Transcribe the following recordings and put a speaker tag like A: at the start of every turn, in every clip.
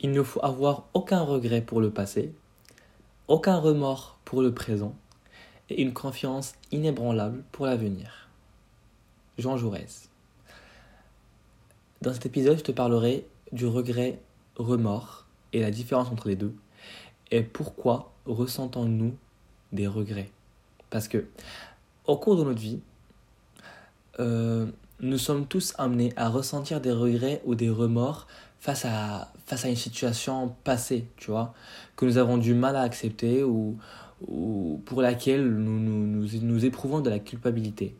A: Il ne faut avoir aucun regret pour le passé, aucun remords pour le présent et une confiance inébranlable pour l'avenir. Jean Jaurès. Dans cet épisode, je te parlerai du regret, remords et la différence entre les deux et pourquoi ressentons-nous des regrets. Parce que au cours de notre vie, euh, nous sommes tous amenés à ressentir des regrets ou des remords face à, face à une situation passée, tu vois, que nous avons du mal à accepter ou, ou pour laquelle nous, nous, nous, éprouvons de la culpabilité.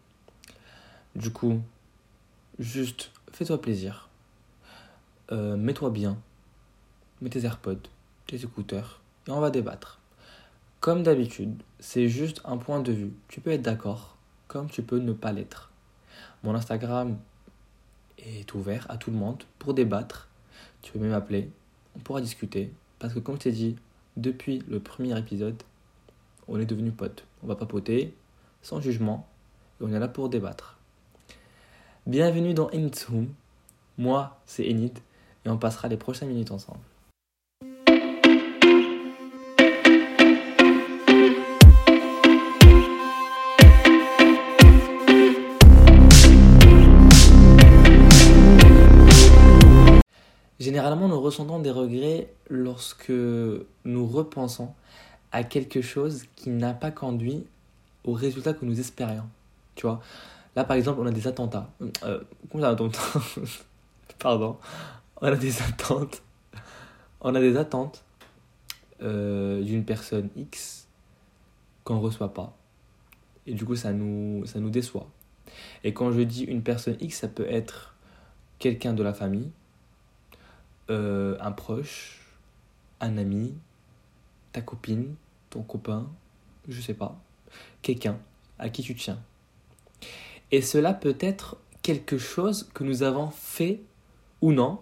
A: Du coup, juste fais-toi plaisir. Euh, mets-toi bien. Mets tes AirPods, tes écouteurs, et on va débattre. Comme d'habitude, c'est juste un point de vue. Tu peux être d'accord, comme tu peux ne pas l'être. Mon Instagram est ouvert à tout le monde pour débattre. Tu peux même m'appeler, on pourra discuter. Parce que comme je t'ai dit, depuis le premier épisode, on est devenus potes. On va papoter, sans jugement, et on est là pour débattre. Bienvenue dans Enitsum. Moi, c'est Enid, et on passera les prochaines minutes ensemble. Généralement, nous ressentons des regrets lorsque nous repensons à quelque chose qui n'a pas conduit au résultat que nous espérions. Tu vois, là par exemple, on a des attentats. Euh, comment Pardon. On a des attentes. On a des attentes euh, d'une personne X qu'on ne reçoit pas. Et du coup, ça nous, ça nous déçoit. Et quand je dis une personne X, ça peut être quelqu'un de la famille, euh, un proche, un ami, ta copine, ton copain, je sais pas, quelqu'un à qui tu tiens. Et cela peut être quelque chose que nous avons fait ou non,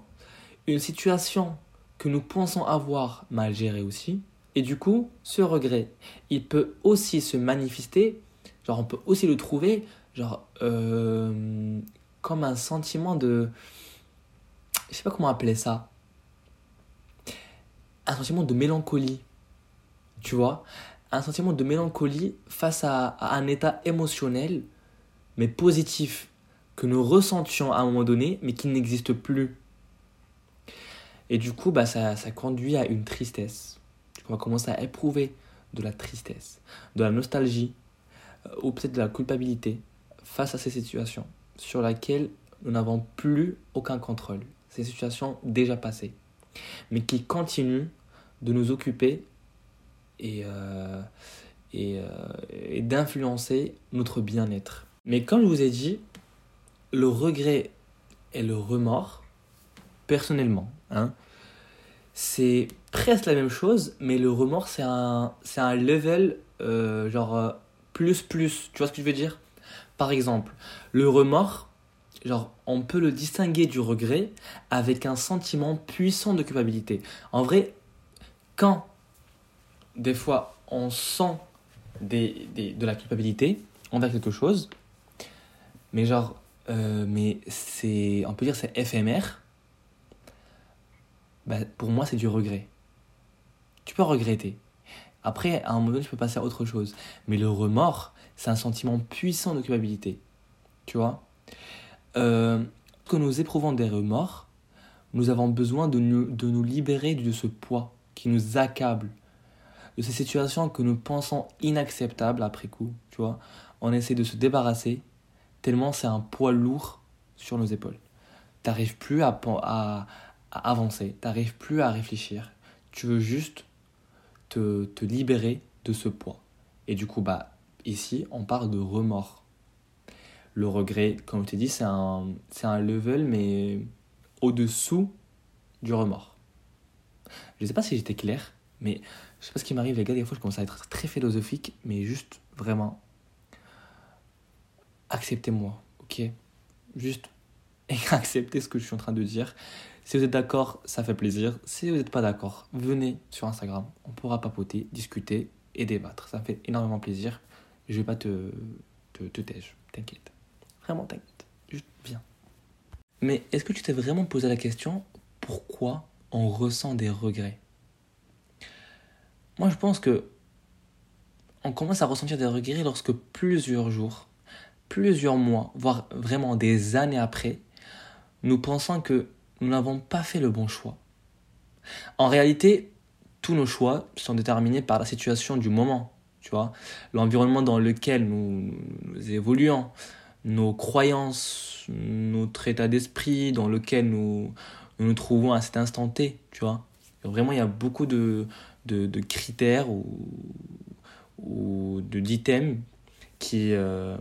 A: une situation que nous pensons avoir mal gérée aussi, et du coup, ce regret, il peut aussi se manifester, genre on peut aussi le trouver, genre euh, comme un sentiment de, je sais pas comment appeler ça, un sentiment de mélancolie. Tu vois Un sentiment de mélancolie face à, un état émotionnel, mais positif, que nous ressentions à un moment donné, mais qui n'existe plus. Et du coup, bah, ça, ça conduit à une tristesse. On va commencer à éprouver de la tristesse, de la nostalgie, euh, ou peut-être de la culpabilité face à ces situations sur lesquelles nous n'avons plus aucun contrôle. Ces situations déjà passées, mais qui continuent de nous occuper et, euh, euh, et d'influencer notre bien-être. Mais comme je vous ai dit, le regret et le remords, personnellement, hein, c'est presque la même chose, mais le remords, c'est un, c'est un level euh, genre plus plus. Tu vois ce que je veux dire? Par exemple, le remords, genre, on peut le distinguer du regret avec un sentiment puissant de culpabilité. En vrai, quand des fois on sent de la culpabilité envers quelque chose, mais genre, euh, mais c'est, on peut dire c'est éphémère, bah, pour moi c'est du regret. Tu peux regretter. Après, à un moment donné, tu peux passer à autre chose. Mais le remords, c'est un sentiment puissant de culpabilité. Tu vois? Euh, Que nous éprouvons des remords, nous avons besoin de nous, de nous libérer de ce poids qui nous accablent, de ces situations que nous pensons inacceptables après coup, tu vois. On essaie de se débarrasser tellement c'est un poids lourd sur nos épaules. T'arrives plus à, à, avancer, t'arrives plus à réfléchir. Tu veux juste te, te libérer de ce poids. Et du coup, bah, ici, on parle de remords. Le regret, comme je t'ai dit, c'est un, c'est un level, mais au-dessous du remords. Je sais pas si j'étais clair, mais je sais pas ce qui m'arrive, les gars. Des fois, je commence à être très philosophique, mais juste vraiment. Acceptez-moi, ok? Juste acceptez ce que je suis en train de dire. Si vous êtes d'accord, ça fait plaisir. Si vous n'êtes pas d'accord, venez sur Instagram. On pourra papoter, discuter et débattre. Ça me fait énormément plaisir. Je vais pas te, te, te T'inquiète. Vraiment, t'inquiète. Juste viens. Mais est-ce que tu t'es vraiment posé la question pourquoi on ressent des regrets. Moi, je pense que on commence à ressentir des regrets lorsque plusieurs jours, plusieurs mois, voire vraiment des années après, nous pensons que nous n'avons pas fait le bon choix. En réalité, tous nos choix sont déterminés par la situation du moment, tu vois, l'environnement dans lequel nous, évoluons, nos croyances, notre état d'esprit dans lequel nous, nous, trouvons à cet instant T, tu vois. Vraiment, il y a beaucoup de, de, critères ou, ou d'items qui, euh,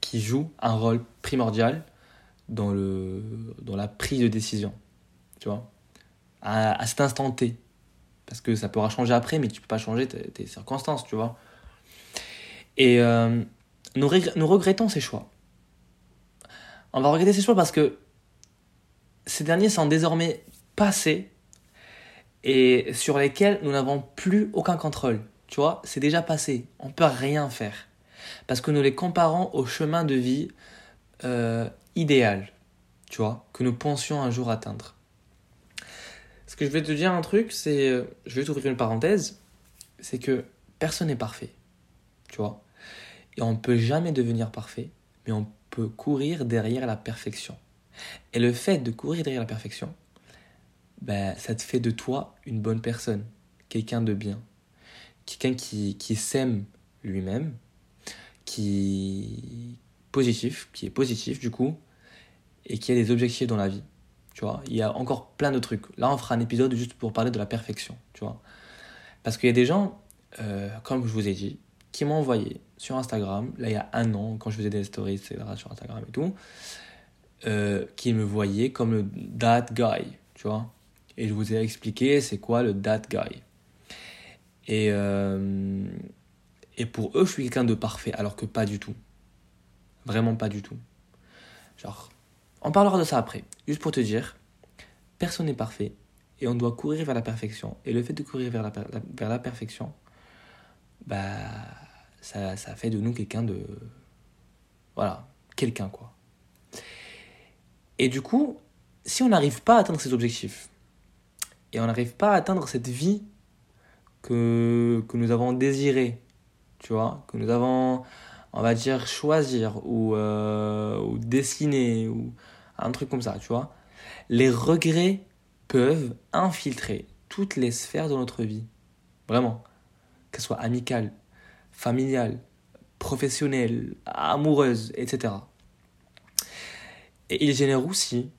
A: qui jouent un rôle primordial dans, le, dans la prise de décision. Tu vois à, cet instant T. Parce que ça pourra changer après, mais tu peux pas changer tes, circonstances, tu vois. Et euh, nous, nous regrettons ces choix. On va regretter ces choix parce que ces derniers sont désormais passés et sur lesquels nous n'avons plus aucun contrôle. Tu vois, c'est déjà passé. On peut rien faire. Parce que nous les comparons au chemin de vie euh, idéal, tu vois, que nous pensions un jour atteindre. Ce que je vais te dire un truc, c'est, euh, je vais t'ouvrir une parenthèse, c'est que personne n'est parfait, tu vois. Et on ne peut jamais devenir parfait, mais on peut courir derrière la perfection. Et le fait de courir derrière la perfection, ben, ça te fait de toi une bonne personne, quelqu'un de bien, quelqu'un qui, qui s'aime lui-même, qui positif, qui est positif du coup, et qui a des objectifs dans la vie. Tu vois, il y a encore plein de trucs. Là, on fera un épisode juste pour parler de la perfection, tu vois. Parce qu'il y a des gens, euh, comme je vous ai dit, qui m'ont envoyé sur Instagram, là, il y a un an, quand je faisais des stories, etc., sur Instagram et tout, euh, qui me voyaient comme le that guy, tu vois. Et je vous ai expliqué c'est quoi le that guy. Et, euh, et pour eux, je suis quelqu'un de parfait, alors que pas du tout. Vraiment pas du tout. Genre, on parlera de ça après. Juste pour te dire, personne n'est parfait et on doit courir vers la perfection. Et le fait de courir vers la, vers la perfection, bah, ça, ça fait de nous quelqu'un de. Voilà, quelqu'un quoi. Et du coup, si on n'arrive pas à atteindre ces objectifs, et on n'arrive pas à atteindre cette vie que, que nous avons désirée, tu vois, que nous avons, on va dire, choisir ou, euh, ou dessiner, ou un truc comme ça, tu vois. Les regrets peuvent infiltrer toutes les sphères de notre vie. Vraiment. Qu'elles soient amicales, familiales, professionnelles, amoureuses, etc. Et ils génèrent aussi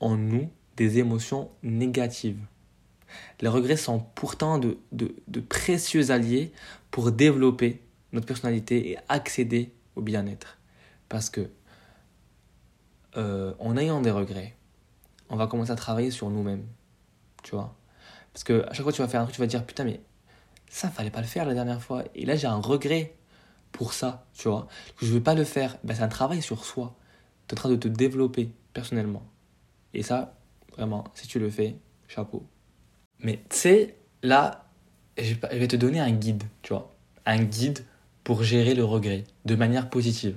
A: en nous des émotions négatives. Les regrets sont pourtant de, de, précieux alliés pour développer notre personnalité et accéder au bien-être. Parce que euh, en ayant des regrets, on va commencer à travailler sur nous-mêmes. Tu vois? Parce que à chaque fois que tu vas faire un truc, tu vas dire putain, mais ça, fallait pas le faire la dernière fois. Et là, j'ai un regret pour ça, tu vois. Que je veux pas le faire. Ben, c'est un travail sur soi. Tu es en train de te développer personnellement. Et ça, vraiment, si tu le fais, chapeau. Mais tu sais, là, je vais te donner un guide, tu vois. Un guide pour gérer le regret de manière positive.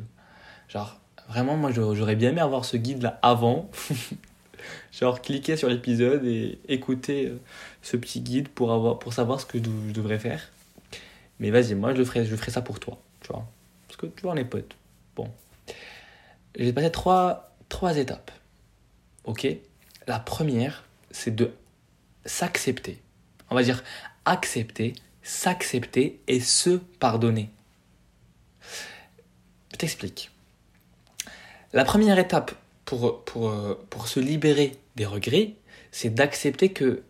A: Genre, Vraiment, moi, j'aurais bien aimé avoir ce guide-là avant. Genre, cliquer sur l'épisode et écouter euh, ce petit guide pour, avoir, pour savoir ce que je devrais faire. Mais vas-y, moi, je, ferai, je ferai ça pour toi, tu vois. Parce que tu vois, on est potes. Bon. J'ai passé trois, trois étapes. Ok? La première, c'est de s'accepter. On va dire accepter, s'accepter et se pardonner. Je t'explique. La première étape pour, pour, euh, pour se libérer des regrets, c'est d'accepter que,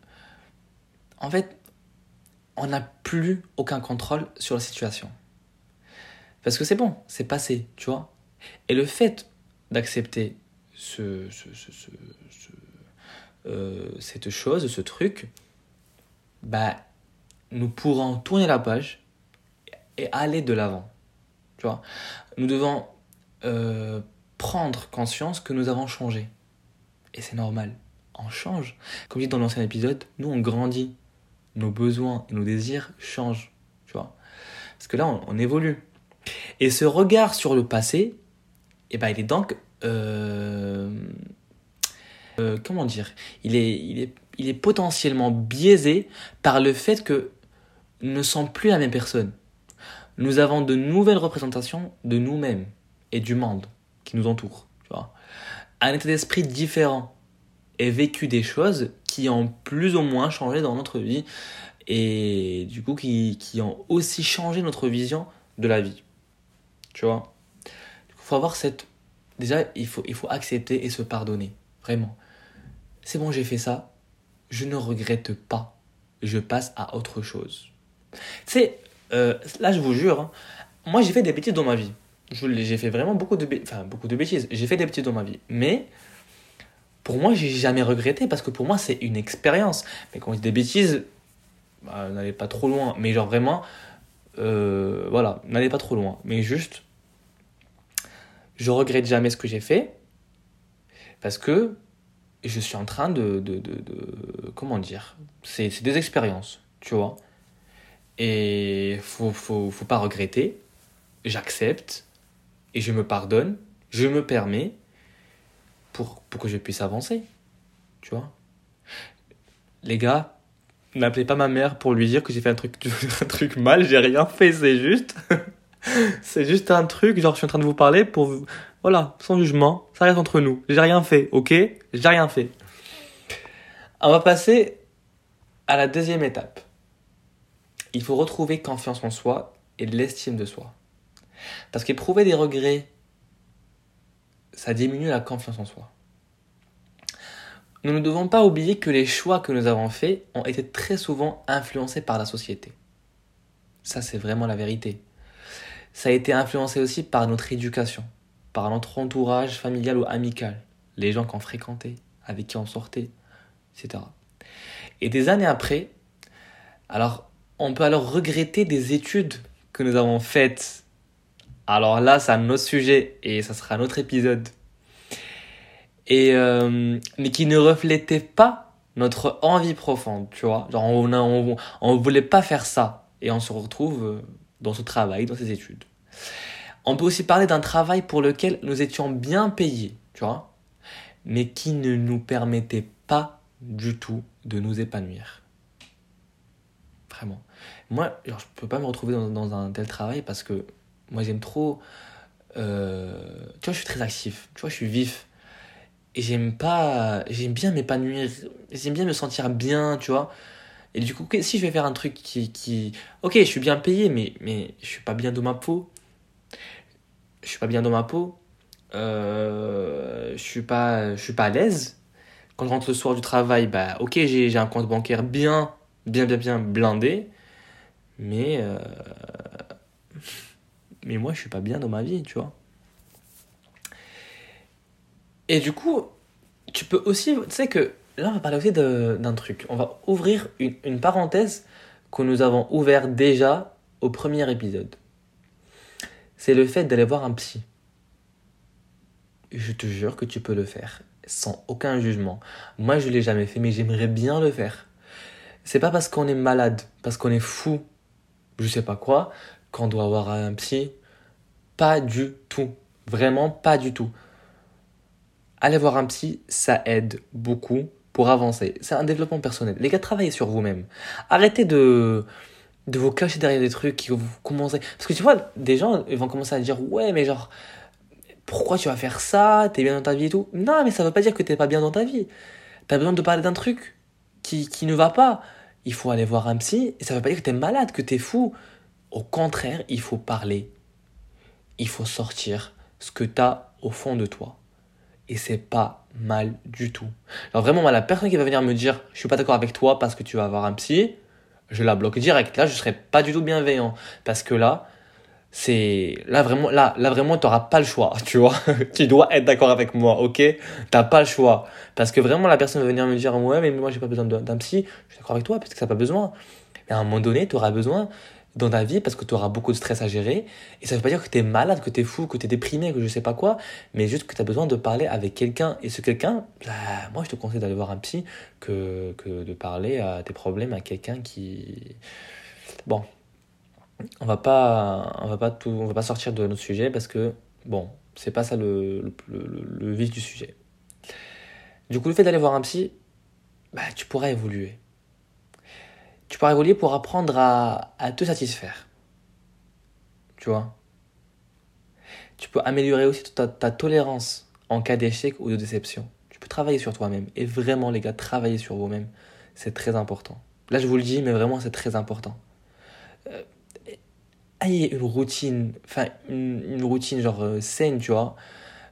A: en fait, on n'a plus aucun contrôle sur la situation. Parce que c'est bon, c'est passé, tu vois. Et le fait d'accepter ce, ce, ce, euh, cette chose, ce truc, bah, nous pourrons tourner la page et aller de l'avant. Tu vois, nous devons euh, prendre conscience que nous avons changé. Et c'est normal. On change. Comme dit dans l'ancien épisode, nous on grandit. Nos besoins et nos désirs changent. Tu vois Parce que là, on, évolue. Et ce regard sur le passé, eh ben, il est donc euh, euh, comment dire? Il est, il, est, il est potentiellement biaisé par le fait que nous ne sommes plus la même personne. Nous avons de nouvelles représentations de nous-mêmes et du monde qui nous entoure. Tu vois. Un état d'esprit différent et vécu des choses qui ont plus ou moins changé dans notre vie et du coup qui, qui ont aussi changé notre vision de la vie. Tu vois Il faut avoir cette... Déjà, il faut, il faut accepter et se pardonner. Vraiment. C'est bon, j'ai fait ça. Je ne regrette pas. Je passe à autre chose. Tu sais, euh, là, je vous jure, hein, moi, j'ai fait des bêtises dans ma vie. J'ai fait vraiment beaucoup de, enfin, beaucoup de bêtises. J'ai fait des bêtises dans ma vie. Mais pour moi, j'ai jamais regretté parce que pour moi, c'est une expérience. Mais quand on dit des bêtises, bah, n'allez pas trop loin. Mais genre vraiment, euh, voilà, n'allez pas trop loin. Mais juste, je regrette jamais ce que j'ai fait parce que je suis en train de, de, de, de comment dire, c'est des expériences, tu vois. Et faut, faut, faut pas regretter. J'accepte et je me pardonne, je me permets pour, pour que je puisse avancer. Tu vois? Les gars, n'appelez pas ma mère pour lui dire que j'ai fait un truc, un truc mal, j'ai rien fait, c'est juste. c'est juste un truc, genre je suis en train de vous parler pour. Voilà, sans jugement, ça reste entre nous. J'ai rien fait, ok? J'ai rien fait. On va passer à la deuxième étape. Il faut retrouver confiance en soi et l'estime de soi. Parce qu'éprouver des regrets, ça diminue la confiance en soi. Nous ne devons pas oublier que les choix que nous avons faits ont été très souvent influencés par la société. Ça, c'est vraiment la vérité. Ça a été influencé aussi par notre éducation, par notre entourage familial ou amical, les gens qu'on fréquentait, avec qui on sortait, etc. Et des années après, alors on peut alors regretter des études que nous avons faites. Alors là, c'est un autre sujet et ça sera un autre épisode et euh, mais qui ne reflétait pas notre envie profonde, tu vois. Genre on, on, on voulait pas faire ça et on se retrouve euh, dans ce travail, dans ces études. On peut aussi parler d'un travail pour lequel nous étions bien payés, tu vois, mais qui ne nous permettait pas du tout de nous épanouir. Vraiment. Moi, genre, je peux pas me retrouver dans, dans un tel travail parce que moi j'aime trop. Euh, tu vois, je suis très actif, tu vois, je suis vif. Et j'aime pas j'aime bien m'épanouir. J'aime bien me sentir bien tu vois. Et du coup si je vais faire un truc qui, qui ok je suis bien payé mais mais je suis pas bien dans ma peau. Je suis pas bien dans ma peau. Euh, je suis pas je suis pas à l'aise. Quand je rentre le soir du travail bah ok j'ai un compte bancaire bien bien bien bien blindé. Mais euh, mais moi je suis pas bien dans ma vie tu vois et du coup, tu peux aussi, tu sais que là on va parler aussi d'un truc. On va ouvrir une, parenthèse que nous avons ouvert déjà au premier épisode. C'est le fait d'aller voir un psy. Je te jure que tu peux le faire sans aucun jugement. Moi, je l'ai jamais fait, mais j'aimerais bien le faire. C'est pas parce qu'on est malade, parce qu'on est fou, je sais pas quoi, qu'on doit avoir un psy. Pas du tout. Vraiment pas du tout aller voir un psy, ça aide beaucoup pour avancer. C'est un développement personnel. Les gars, travaillez sur vous-même. Arrêtez de, vous cacher derrière des trucs qui vous commencez. Parce que tu vois, des gens vont commencer à dire Ouais, mais genre, pourquoi tu vas faire ça? T'es bien dans ta vie et tout. Non, mais ça veut pas dire que t'es pas bien dans ta vie. T'as besoin de parler d'un truc qui, qui ne va pas. Il faut aller voir un psy. Et ça veut pas dire que t'es malade, que t'es fou. Au contraire, il faut parler. Il faut sortir ce que t'as au fond de toi. Et c'est pas mal du tout. Alors vraiment, la personne qui va venir me dire je suis pas d'accord avec toi parce que tu vas avoir un psy, je la bloque direct. Là, je serai pas du tout bienveillant parce que là, c'est là vraiment là là vraiment t'auras pas le choix tu vois tu dois être d'accord avec moi ok? T'as pas le choix parce que vraiment la personne va venir me dire ouais mais moi j'ai pas besoin d'un psy je suis d'accord avec toi parce que ça pas besoin mais à un moment donné tu auras besoin dans ta vie parce que tu auras beaucoup de stress à gérer. Et ça veut pas dire que tu es malade, que tu es fou, que tu es déprimé, que je sais pas quoi, mais juste que tu as besoin de parler avec quelqu'un. Et ce quelqu'un, bah, moi je te conseille d'aller voir un psy que, que de parler à tes problèmes à quelqu'un qui. Bon, on va pas, on va pas tout, on va pas sortir de notre sujet parce que, bon, C'est pas ça le, le, vif du sujet. Du coup, le fait d'aller voir un psy, bah, tu pourras évoluer. Tu pourras évoluer pour apprendre à, te satisfaire. Tu vois? Tu peux améliorer aussi ta, ta tolérance en cas d'échec ou de déception. Tu peux travailler sur toi-même. Et vraiment, les gars, travailler sur vous-même, c'est très important. Là, je vous le dis, mais vraiment, c'est très important. Euh, ayez une routine, enfin, une, routine genre euh, saine, tu vois.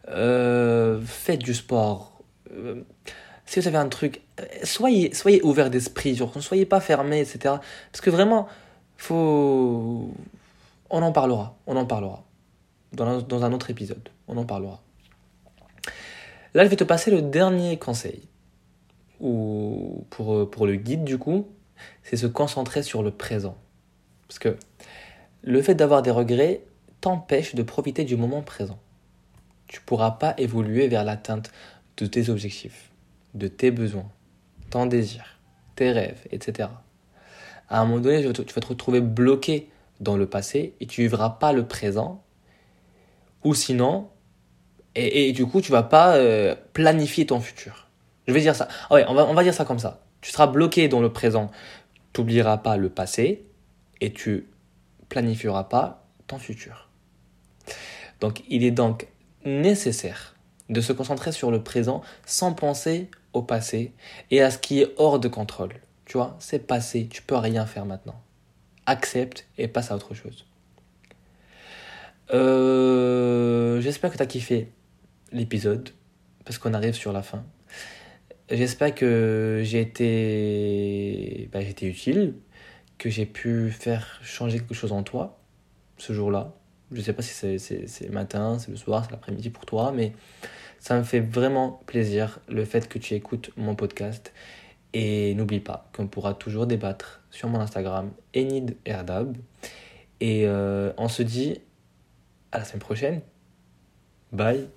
A: Euh, faites du sport. Euh, si vous avez un truc, soyez, soyez ouvert d'esprit, ne soyez pas fermé, etc. Parce que vraiment, faut. On en parlera, on en parlera. Dans, un autre épisode, on en parlera. Là, je vais te passer le dernier conseil. Ou pour, pour le guide, du coup, c'est se concentrer sur le présent. Parce que le fait d'avoir des regrets t'empêche de profiter du moment présent. Tu ne pourras pas évoluer vers l'atteinte de tes objectifs, de tes besoins, ton désir, tes rêves, etc. À un moment donné, tu vas te retrouver bloqué dans le passé et tu vivras pas le présent. Ou sinon, et, du coup, tu vas pas euh, planifier ton futur. Je vais dire ça. Ah ouais, on va, on va dire ça comme ça. Tu seras bloqué dans le présent. Tu n'oublieras pas le passé et tu planifiera pas ton futur. Donc il est donc nécessaire de se concentrer sur le présent sans penser au passé et à ce qui est hors de contrôle. Tu vois, c'est passé, tu peux rien faire maintenant. Accepte et passe à autre chose. Euh, j'espère que tu as kiffé l'épisode parce qu'on arrive sur la fin. J'espère que j'ai été, bah, été utile que j'ai pu faire changer quelque chose en toi ce jour-là. Je ne sais pas si c'est le matin, c'est le soir, c'est l'après-midi pour toi, mais ça me fait vraiment plaisir le fait que tu écoutes mon podcast. Et n'oublie pas qu'on pourra toujours débattre sur mon Instagram, Enid Erdab. Et euh, on se dit à la semaine prochaine. Bye